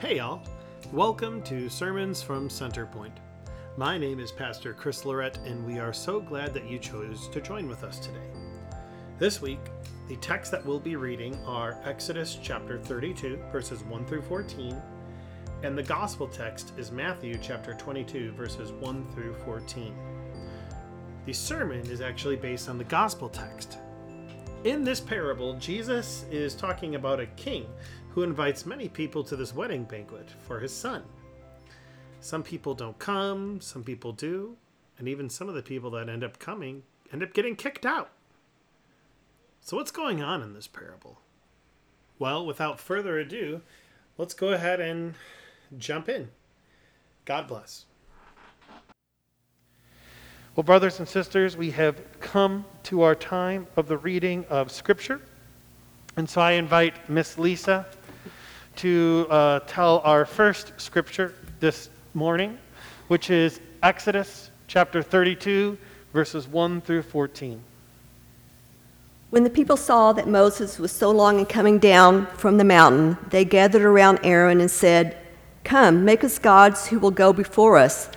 Hey, y'all. Welcome to Sermons from Centerpoint. My name is Pastor Chris Lorette, and we are so glad that you chose to join with us today. This week, the texts that we'll be reading are Exodus chapter 32, verses 1 through 14, and the gospel text is Matthew chapter 22, verses 1 through 14. The sermon is actually based on the gospel text. In this parable, Jesus is talking about a king who invites many people to this wedding banquet for his son. Some people don't come, some people do, and even some of the people that end up coming end up getting kicked out. So, what's going on in this parable? Well, without further ado, let's go ahead and jump in. God bless. Well, brothers and sisters, we have come to our time of the reading of Scripture. And so I invite Miss Lisa to uh, tell our first Scripture this morning, which is Exodus chapter 32, verses 1 through 14. When the people saw that Moses was so long in coming down from the mountain, they gathered around Aaron and said, Come, make us gods who will go before us.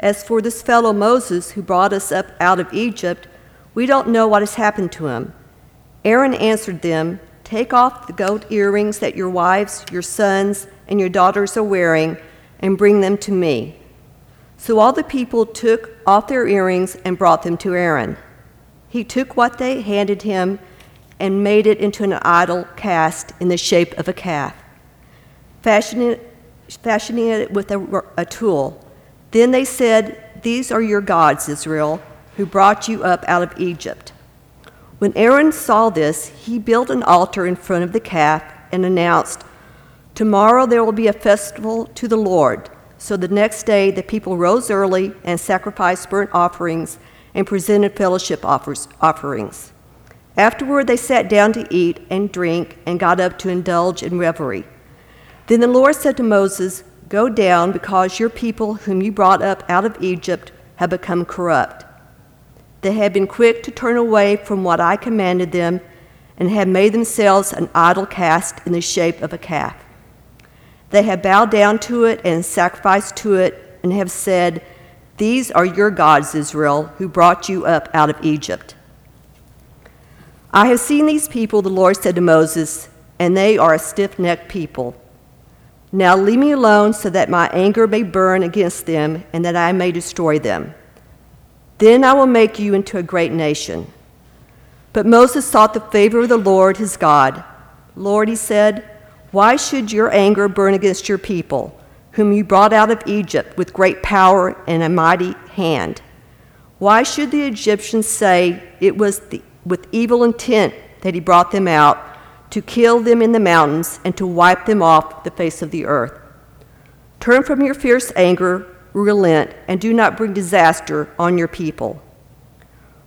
As for this fellow Moses who brought us up out of Egypt, we don't know what has happened to him. Aaron answered them, Take off the gold earrings that your wives, your sons, and your daughters are wearing, and bring them to me. So all the people took off their earrings and brought them to Aaron. He took what they handed him and made it into an idol cast in the shape of a calf, fashioning it, fashioning it with a, a tool. Then they said, These are your gods, Israel, who brought you up out of Egypt. When Aaron saw this, he built an altar in front of the calf and announced, Tomorrow there will be a festival to the Lord. So the next day the people rose early and sacrificed burnt offerings and presented fellowship offers, offerings. Afterward, they sat down to eat and drink and got up to indulge in revelry. Then the Lord said to Moses, Go down, because your people, whom you brought up out of Egypt, have become corrupt. They have been quick to turn away from what I commanded them and have made themselves an idol cast in the shape of a calf. They have bowed down to it and sacrificed to it and have said, these are your gods, Israel, who brought you up out of Egypt. I have seen these people, the Lord said to Moses, and they are a stiff necked people. Now leave me alone so that my anger may burn against them and that I may destroy them. Then I will make you into a great nation. But Moses sought the favor of the Lord his God. Lord, he said, why should your anger burn against your people? whom you brought out of Egypt with great power and a mighty hand. Why should the Egyptians say it was the, with evil intent that he brought them out, to kill them in the mountains and to wipe them off the face of the earth? Turn from your fierce anger, relent, and do not bring disaster on your people.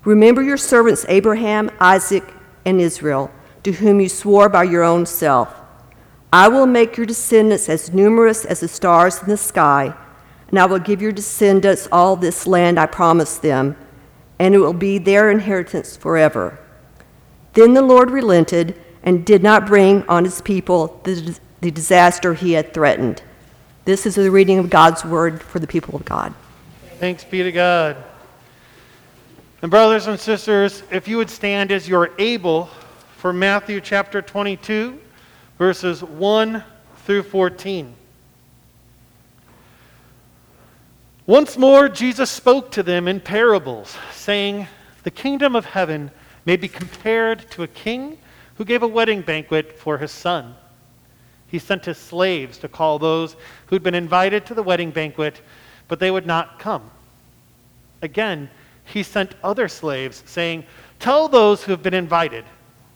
Remember your servants Abraham, Isaac, and Israel, to whom you swore by your own self. I will make your descendants as numerous as the stars in the sky, and I will give your descendants all this land I promised them, and it will be their inheritance forever. Then the Lord relented and did not bring on his people the, the disaster he had threatened. This is the reading of God's word for the people of God. Thanks be to God. And, brothers and sisters, if you would stand as you're able for Matthew chapter 22 verses 1 through 14. Once more, Jesus spoke to them in parables, saying, The kingdom of heaven may be compared to a king who gave a wedding banquet for his son. He sent his slaves to call those who'd been invited to the wedding banquet, but they would not come. Again, he sent other slaves, saying, Tell those who have been invited,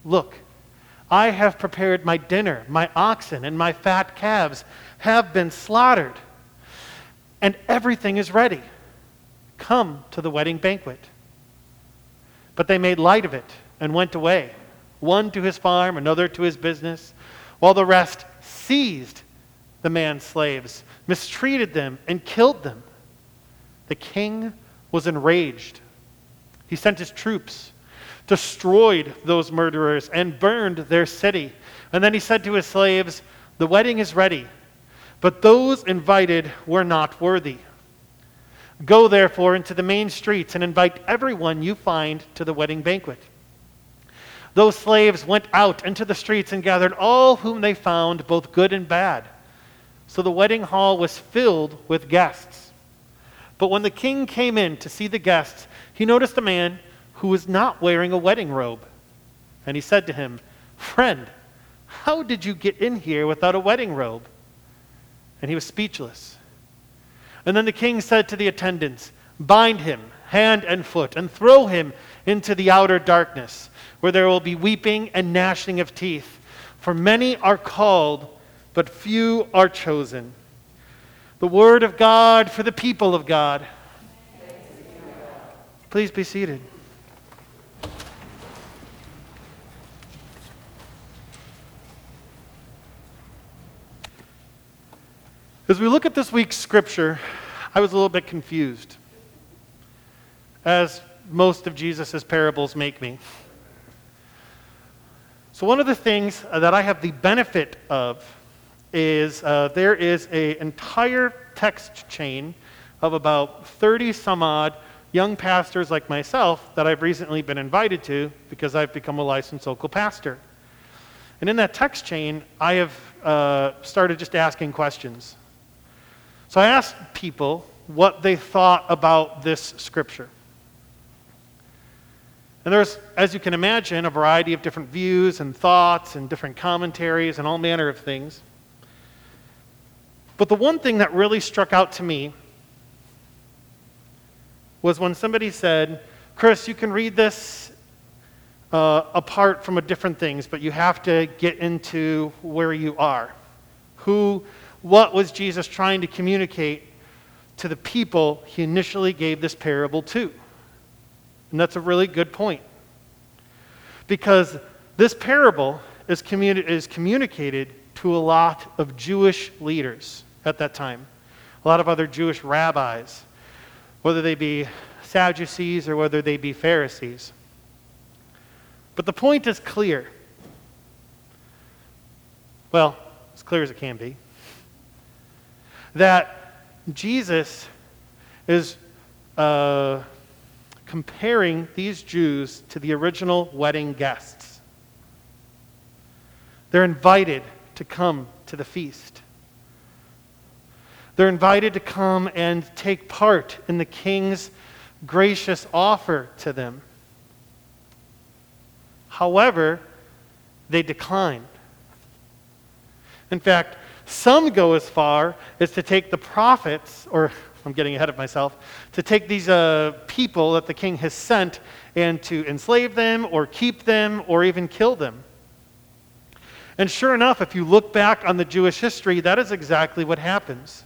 Look, I have prepared my dinner. My oxen and my fat calves have been slaughtered, and everything is ready. Come to the wedding banquet. But they made light of it and went away, one to his farm, another to his business, while the rest seized the man's slaves, mistreated them, and killed them. The king was enraged. He sent his troops destroyed those murderers and burned their city. And then he said to his slaves, The wedding is ready, but those invited were not worthy. Go therefore into the main streets and invite everyone you find to the wedding banquet. Those slaves went out into the streets and gathered all whom they found, both good and bad. So the wedding hall was filled with guests. But when the king came in to see the guests, he noticed a man who was not wearing a wedding robe. And he said to him, Friend, how did you get in here without a wedding robe? And he was speechless. And then the king said to the attendants, Bind him hand and foot and throw him into the outer darkness, where there will be weeping and gnashing of teeth. For many are called, but few are chosen. The word of God for the people of God. Please be seated. As we look at this week's scripture, I was a little bit confused, as most of Jesus' parables make me. So, one of the things that I have the benefit of is uh, there is an entire text chain of about 30 some odd young pastors like myself that I've recently been invited to because I've become a licensed local pastor. And in that text chain, I have uh, started just asking questions. So I asked people what they thought about this scripture. And there's, as you can imagine, a variety of different views and thoughts and different commentaries and all manner of things. But the one thing that really struck out to me was when somebody said, Chris, you can read this uh, apart from a different things, but you have to get into where you are. Who what was Jesus trying to communicate to the people he initially gave this parable to? And that's a really good point. Because this parable is, communi- is communicated to a lot of Jewish leaders at that time, a lot of other Jewish rabbis, whether they be Sadducees or whether they be Pharisees. But the point is clear. Well, as clear as it can be that Jesus is uh, comparing these Jews to the original wedding guests. They're invited to come to the feast. They're invited to come and take part in the king's gracious offer to them. However, they decline. In fact, some go as far as to take the prophets, or I'm getting ahead of myself, to take these uh, people that the king has sent and to enslave them or keep them or even kill them. And sure enough, if you look back on the Jewish history, that is exactly what happens.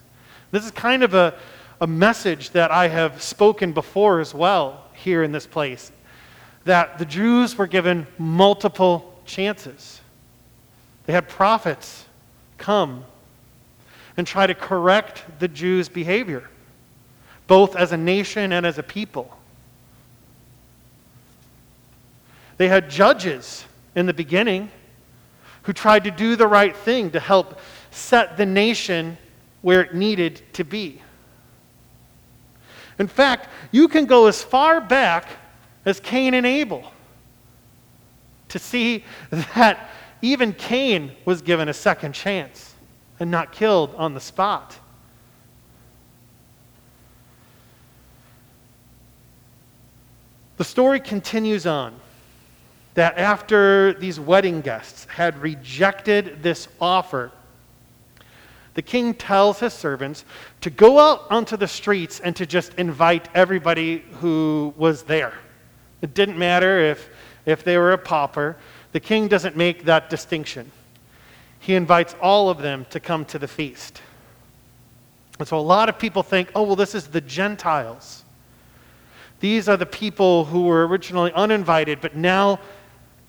This is kind of a, a message that I have spoken before as well here in this place that the Jews were given multiple chances. They had prophets come and try to correct the Jews' behavior, both as a nation and as a people. They had judges in the beginning who tried to do the right thing to help set the nation where it needed to be. In fact, you can go as far back as Cain and Abel to see that even Cain was given a second chance and not killed on the spot. The story continues on that after these wedding guests had rejected this offer, the king tells his servants to go out onto the streets and to just invite everybody who was there. It didn't matter if, if they were a pauper, the king doesn't make that distinction. He invites all of them to come to the feast. And so a lot of people think, oh, well, this is the Gentiles. These are the people who were originally uninvited, but now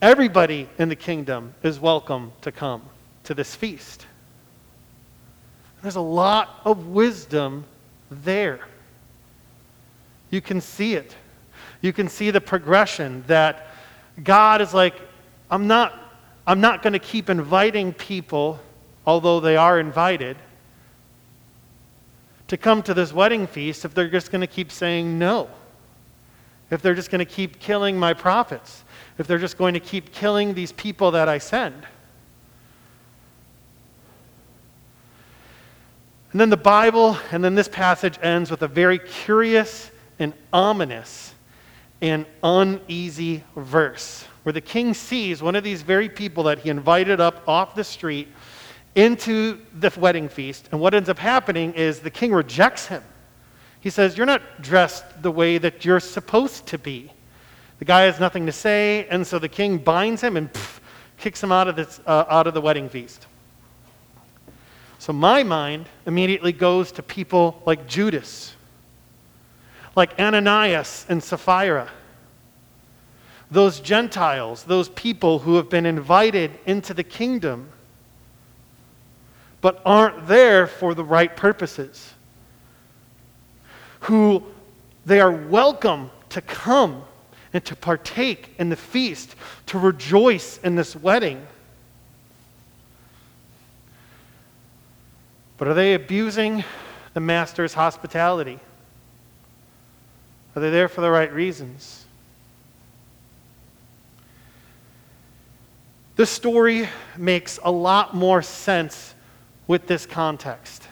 everybody in the kingdom is welcome to come to this feast. There's a lot of wisdom there. You can see it. You can see the progression that God is like, I'm not, I'm not going to keep inviting people, although they are invited, to come to this wedding feast if they're just going to keep saying no? If they're just going to keep killing my prophets? If they're just going to keep killing these people that I send? And then the Bible, and then this passage ends with a very curious and ominous and uneasy verse where the king sees one of these very people that he invited up off the street into the wedding feast. And what ends up happening is the king rejects him. He says, You're not dressed the way that you're supposed to be. The guy has nothing to say, and so the king binds him and pff, kicks him out of, this, uh, out of the wedding feast. So my mind immediately goes to people like Judas, like Ananias and Sapphira, those Gentiles, those people who have been invited into the kingdom but aren't there for the right purposes, who they are welcome to come and to partake in the feast, to rejoice in this wedding. But are they abusing the master's hospitality? Are they there for the right reasons? This story makes a lot more sense with this context.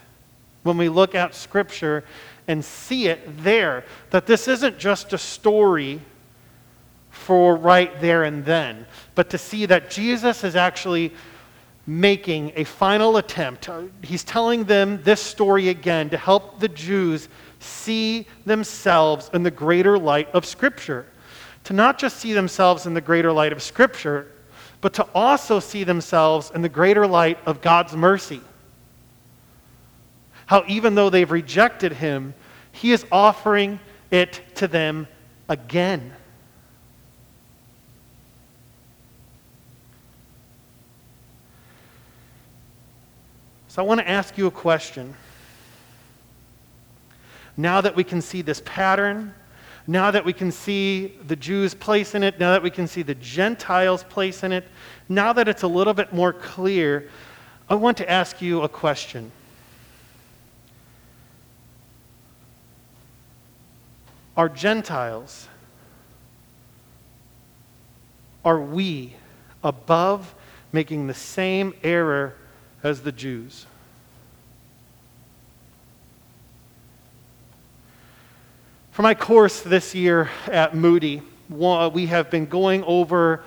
When we look at Scripture and see it there, that this isn't just a story for right there and then, but to see that Jesus is actually making a final attempt. He's telling them this story again to help the Jews see themselves in the greater light of Scripture. To not just see themselves in the greater light of Scripture, but to also see themselves in the greater light of God's mercy. How even though they've rejected Him, He is offering it to them again. So I want to ask you a question. Now that we can see this pattern, now that we can see the Jews' place in it, now that we can see the Gentiles' place in it, now that it's a little bit more clear, I want to ask you a question. Are Gentiles, are we above making the same error as the Jews. For my course this year at Moody, we have been going over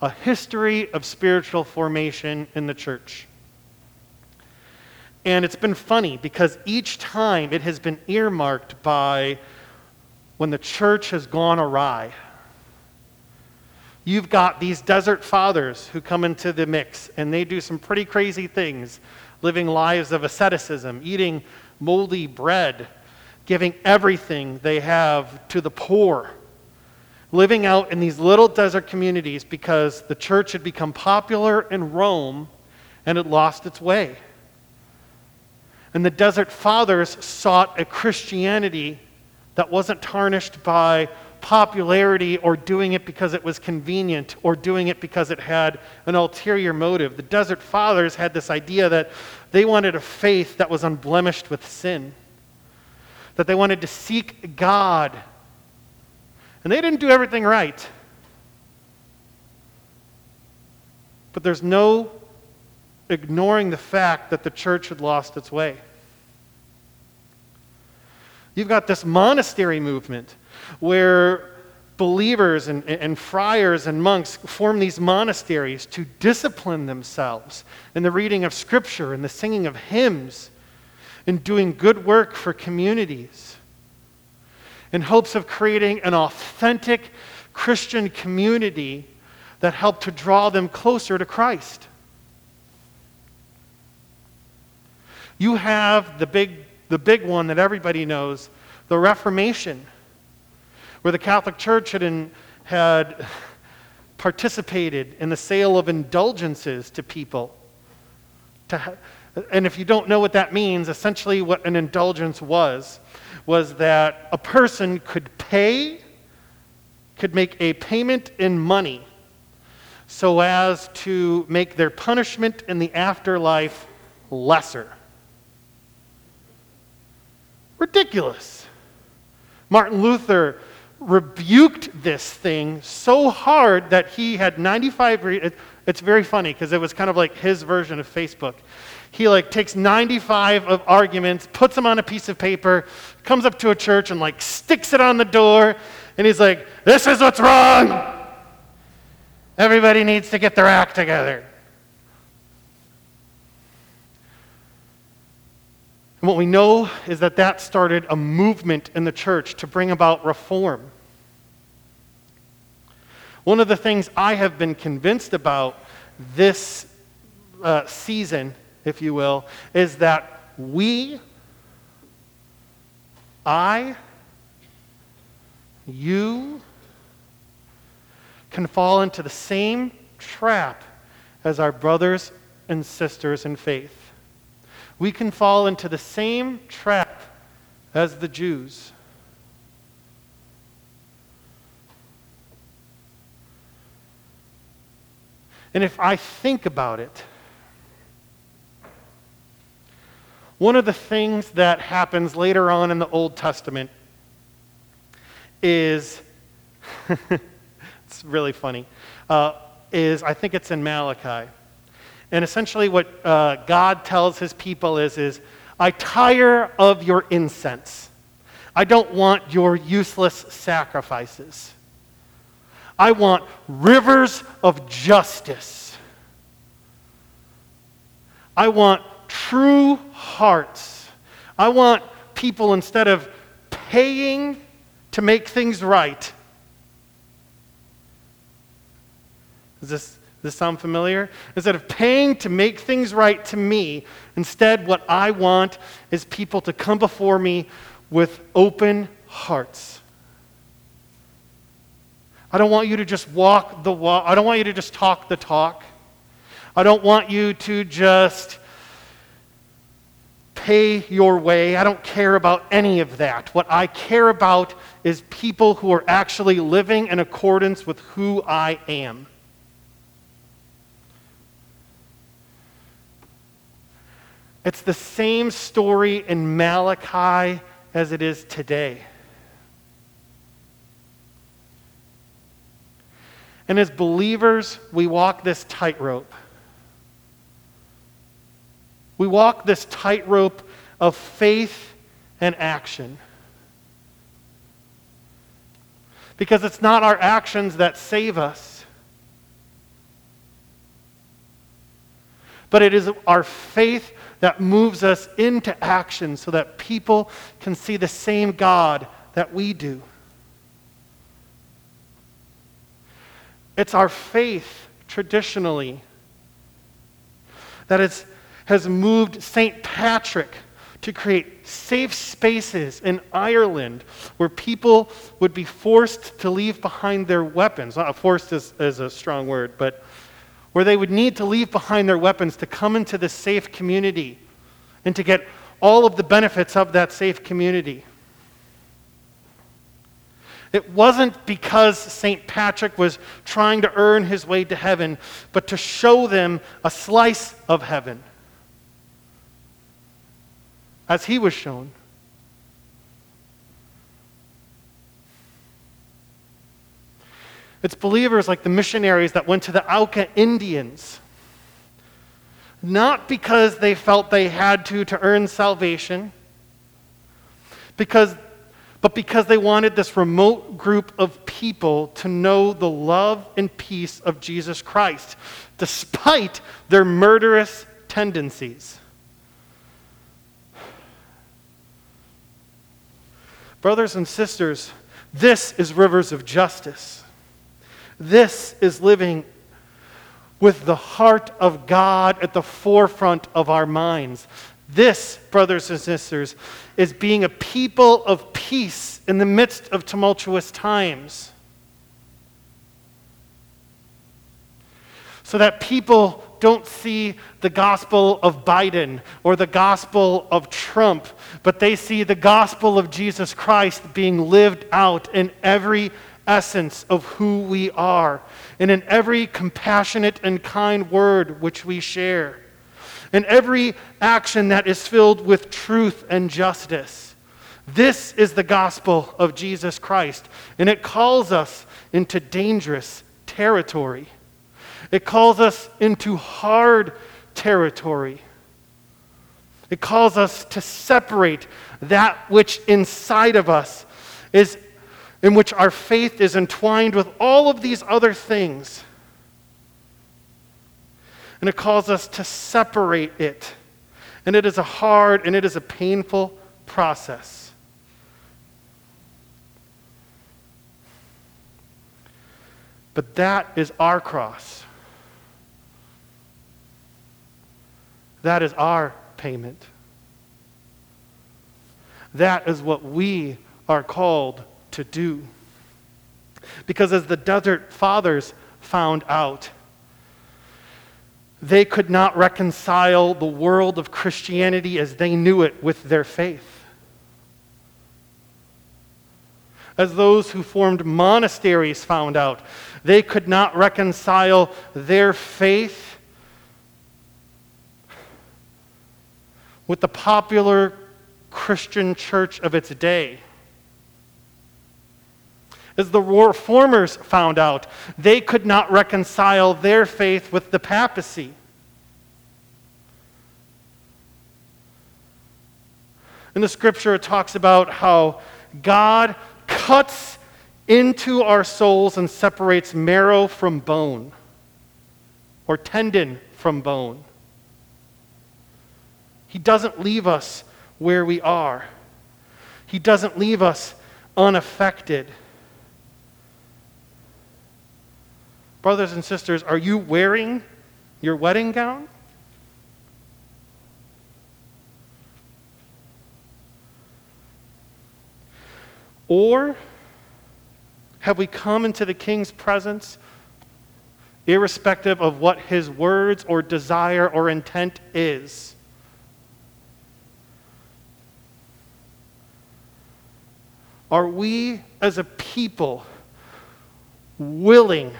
a history of spiritual formation in the church. And it's been funny because each time it has been earmarked by when the church has gone awry you've got these desert fathers who come into the mix and they do some pretty crazy things, living lives of asceticism, eating moldy bread, giving everything they have to the poor, living out in these little desert communities because the church had become popular in Rome and it lost its way. And the desert fathers sought a Christianity that wasn't tarnished by popularity or doing it because it was convenient or doing it because it had an ulterior motive. The Desert Fathers had this idea that they wanted a faith that was unblemished with sin, that they wanted to seek God. And they didn't do everything right. But there's no ignoring the fact that the church had lost its way. You've got this monastery movement where believers and, and friars and monks form these monasteries to discipline themselves in the reading of Scripture and the singing of hymns and doing good work for communities in hopes of creating an authentic Christian community that helped to draw them closer to Christ. You have the big, the big one that everybody knows the Reformation where the Catholic Church had, in, had participated in the sale of indulgences to people. To, and if you don't know what that means, essentially what an indulgence was, was that a person could pay, could make a payment in money so as to make their punishment in the afterlife lesser. Ridiculous. Martin Luther rebuked this thing so hard that he had 95 re- it's very funny because it was kind of like his version of facebook. He like takes 95 of arguments puts them on a piece of paper comes up to a church and like sticks it on the door and he's like this is what's wrong! Everybody needs to get their act together And what we know is that that started a movement in the church to bring about reform. One of the things I have been convinced about this uh, season, if you will, is that we, I, you, can fall into the same trap as our brothers and sisters in faith we can fall into the same trap as the Jews. And if I think about it, one of the things that happens later on in the Old Testament is it's really funny. Uh, is I think it's in Malachi. And essentially, what uh, God tells his people is, is, I tire of your incense. I don't want your useless sacrifices. I want rivers of justice. I want true hearts. I want people, instead of paying to make things right, is this does this sound familiar? Instead of paying to make things right to me, instead, what I want is people to come before me with open hearts. I don't want you to just walk the walk. I don't want you to just talk the talk. I don't want you to just pay your way. I don't care about any of that. What I care about is people who are actually living in accordance with who I am. It's the same story in Malachi as it is today. And as believers, we walk this tightrope. We walk this tightrope of faith and action. Because it's not our actions that save us, but it is our faith that moves us into action so that people can see the same God that we do. It's our faith, traditionally, that has moved St. Patrick to create safe spaces in Ireland where people would be forced to leave behind their weapons. Not forced is, is a strong word, but where they would need to leave behind their weapons to come into this safe community and to get all of the benefits of that safe community. It wasn't because St. Patrick was trying to earn his way to heaven, but to show them a slice of heaven as he was shown. It's believers like the missionaries that went to the Auca Indians, not because they felt they had to to earn salvation, because, but because they wanted this remote group of people to know the love and peace of Jesus Christ, despite their murderous tendencies. Brothers and sisters, this is rivers of justice. This is living with the heart of God at the forefront of our minds. This, brothers and sisters, is being a people of peace in the midst of tumultuous times. So that people don't see the gospel of Biden or the gospel of Trump, but they see the gospel of Jesus Christ being lived out in every essence of who we are, and in every compassionate and kind word which we share, in every action that is filled with truth and justice, This is the gospel of Jesus Christ, and it calls us into dangerous territory. It calls us into hard territory. It calls us to separate that which inside of us is in which our faith is entwined with all of these other things. And it calls us to separate it. And it is a hard and it is a painful process. But that is our cross. That is our payment. That is what we are called to do. Because as the desert fathers found out, they could not reconcile the world of Christianity as they knew it with their faith. As those who formed monasteries found out, they could not reconcile their faith with the popular Christian church of its day. As the reformers found out, they could not reconcile their faith with the papacy. In the scripture, it talks about how God cuts into our souls and separates marrow from bone, or tendon from bone. He doesn't leave us where we are, He doesn't leave us unaffected. Brothers and sisters, are you wearing your wedding gown? Or have we come into the king's presence irrespective of what his words or desire or intent is? Are we as a people willing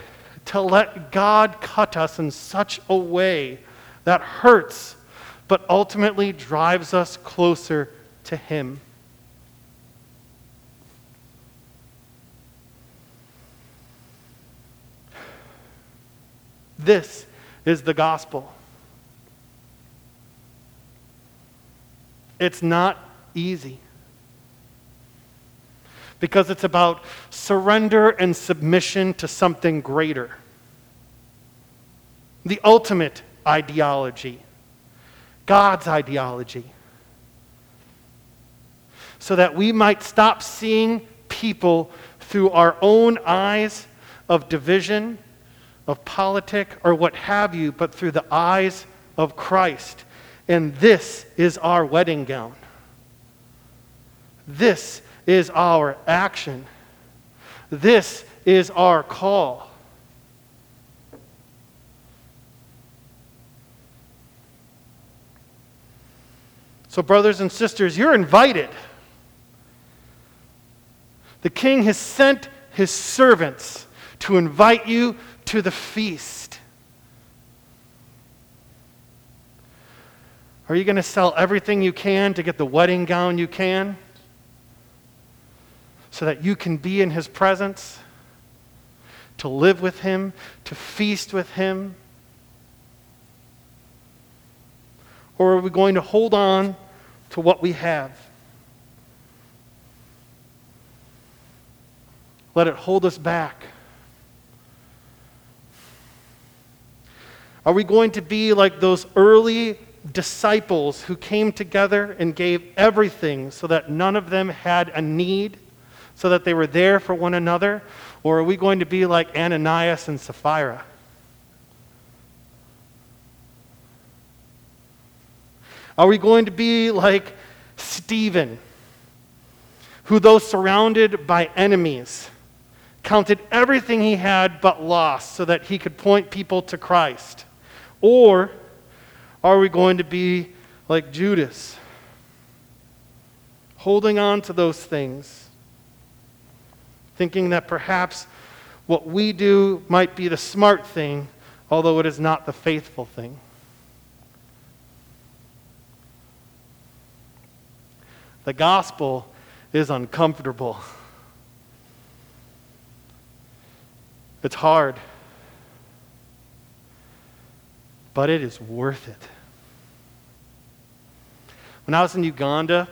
to let God cut us in such a way that hurts, but ultimately drives us closer to Him. This is the gospel. It's not easy because it's about surrender and submission to something greater. The ultimate ideology, God's ideology. So that we might stop seeing people through our own eyes of division, of politic, or what have you, but through the eyes of Christ. And this is our wedding gown. This is our action. This is our call. So, brothers and sisters, you're invited. The king has sent his servants to invite you to the feast. Are you going to sell everything you can to get the wedding gown you can? So that you can be in his presence, to live with him, to feast with him? Or are we going to hold on to what we have? Let it hold us back. Are we going to be like those early disciples who came together and gave everything so that none of them had a need? So that they were there for one another? Or are we going to be like Ananias and Sapphira? Are we going to be like Stephen, who, though surrounded by enemies, counted everything he had but lost so that he could point people to Christ? Or are we going to be like Judas, holding on to those things? Thinking that perhaps what we do might be the smart thing, although it is not the faithful thing. The gospel is uncomfortable. It's hard. But it is worth it. When I was in Uganda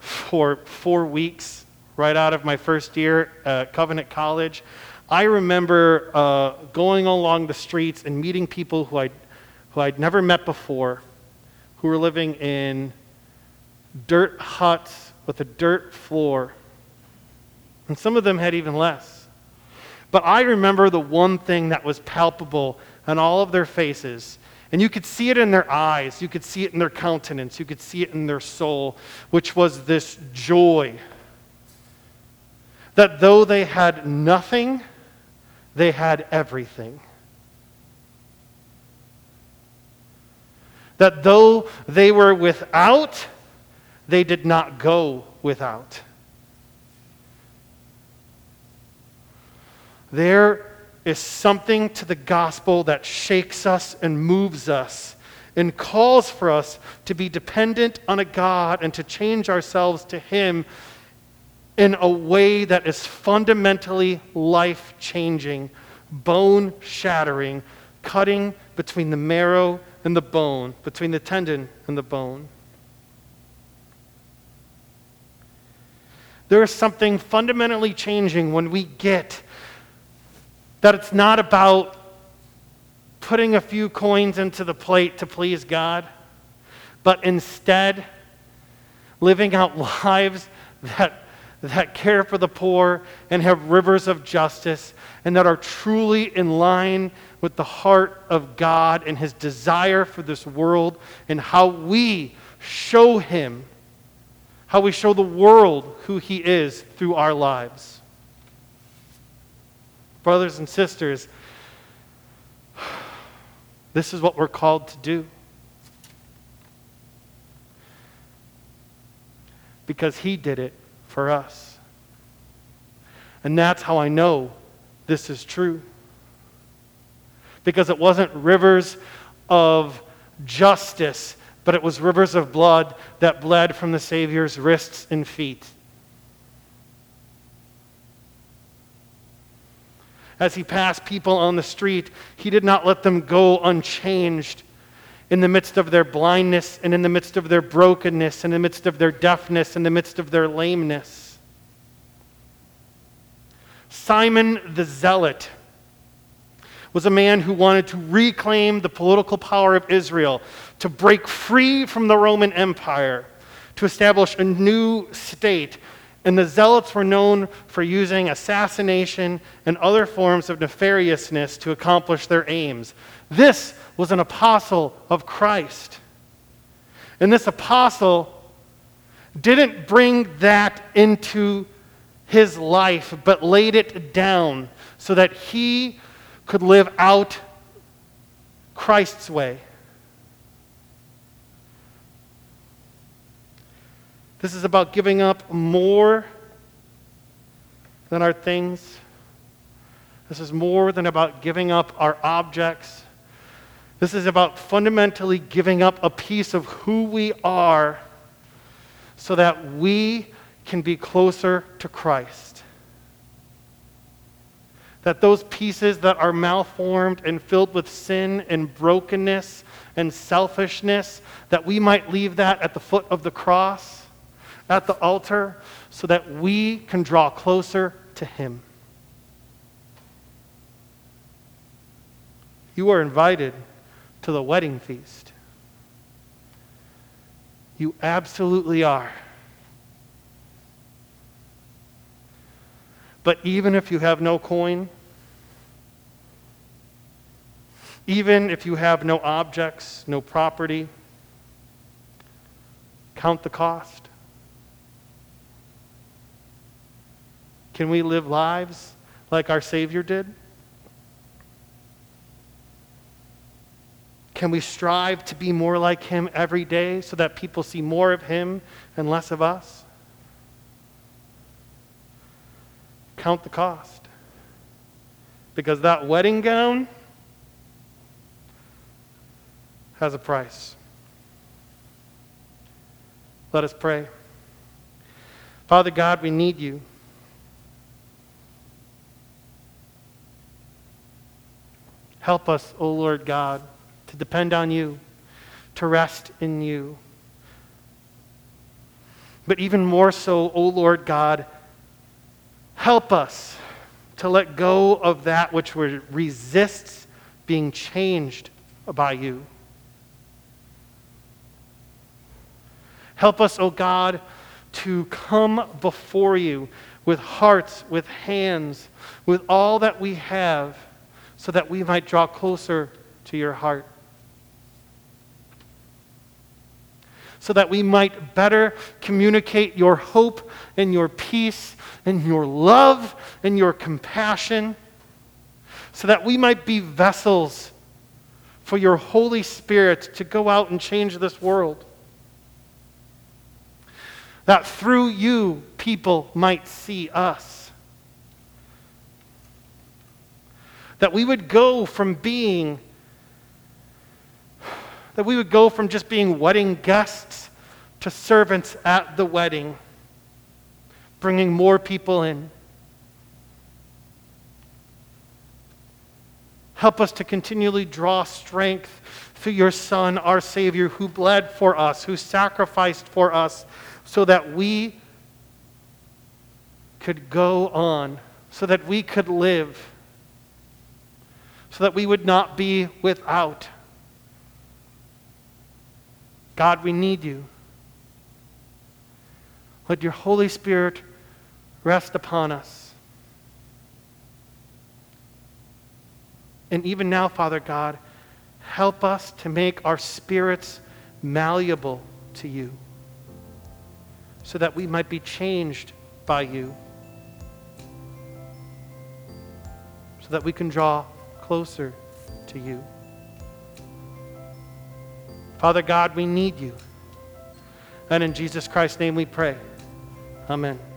for four weeks, right out of my first year at Covenant College, I remember uh, going along the streets and meeting people who I'd, who I'd never met before, who were living in dirt huts with a dirt floor. And some of them had even less. But I remember the one thing that was palpable on all of their faces. And you could see it in their eyes, you could see it in their countenance, you could see it in their soul, which was this joy. That though they had nothing, they had everything. That though they were without, they did not go without. There is something to the gospel that shakes us and moves us and calls for us to be dependent on a God and to change ourselves to Him in a way that is fundamentally life changing, bone shattering, cutting between the marrow and the bone, between the tendon and the bone. There is something fundamentally changing when we get that it's not about putting a few coins into the plate to please God, but instead living out lives that that care for the poor and have rivers of justice and that are truly in line with the heart of God and his desire for this world and how we show him, how we show the world who he is through our lives. Brothers and sisters, this is what we're called to do. Because he did it for us. And that's how I know this is true. Because it wasn't rivers of justice, but it was rivers of blood that bled from the Savior's wrists and feet. As he passed people on the street, he did not let them go unchanged in the midst of their blindness and in the midst of their brokenness, in the midst of their deafness, in the midst of their lameness. Simon the Zealot was a man who wanted to reclaim the political power of Israel, to break free from the Roman Empire, to establish a new state. And the Zealots were known for using assassination and other forms of nefariousness to accomplish their aims. This was an apostle of Christ. And this apostle didn't bring that into his life, but laid it down so that he could live out Christ's way. This is about giving up more than our things. This is more than about giving up our objects. This is about fundamentally giving up a piece of who we are so that we can be closer to Christ. That those pieces that are malformed and filled with sin and brokenness and selfishness, that we might leave that at the foot of the cross, at the altar, so that we can draw closer to Him. You are invited to the wedding feast. You absolutely are. But even if you have no coin, even if you have no objects, no property, count the cost. Can we live lives like our Savior did? Can we strive to be more like Him every day so that people see more of Him and less of us? Count the cost. Because that wedding gown has a price. Let us pray. Father God, we need you. Help us, O Lord God, to depend on you, to rest in you. But even more so, O Lord God, help us to let go of that which resists being changed by you. Help us, O God, to come before you with hearts, with hands, with all that we have, so that we might draw closer to your heart. So that we might better communicate your hope and your peace and your love and your compassion. So that we might be vessels for your Holy Spirit to go out and change this world. That through you, people might see us. That we would go from being, that we would go from just being wedding guests to servants at the wedding, bringing more people in. Help us to continually draw strength through your Son, our Savior, who bled for us, who sacrificed for us, so that we could go on, so that we could live, so that we would not be without. God, we need you. Let your Holy Spirit rest upon us. And even now, Father God, help us to make our spirits malleable to you so that we might be changed by you, so that we can draw closer to you. Father God, we need you. And in Jesus Christ's name we pray. Amen.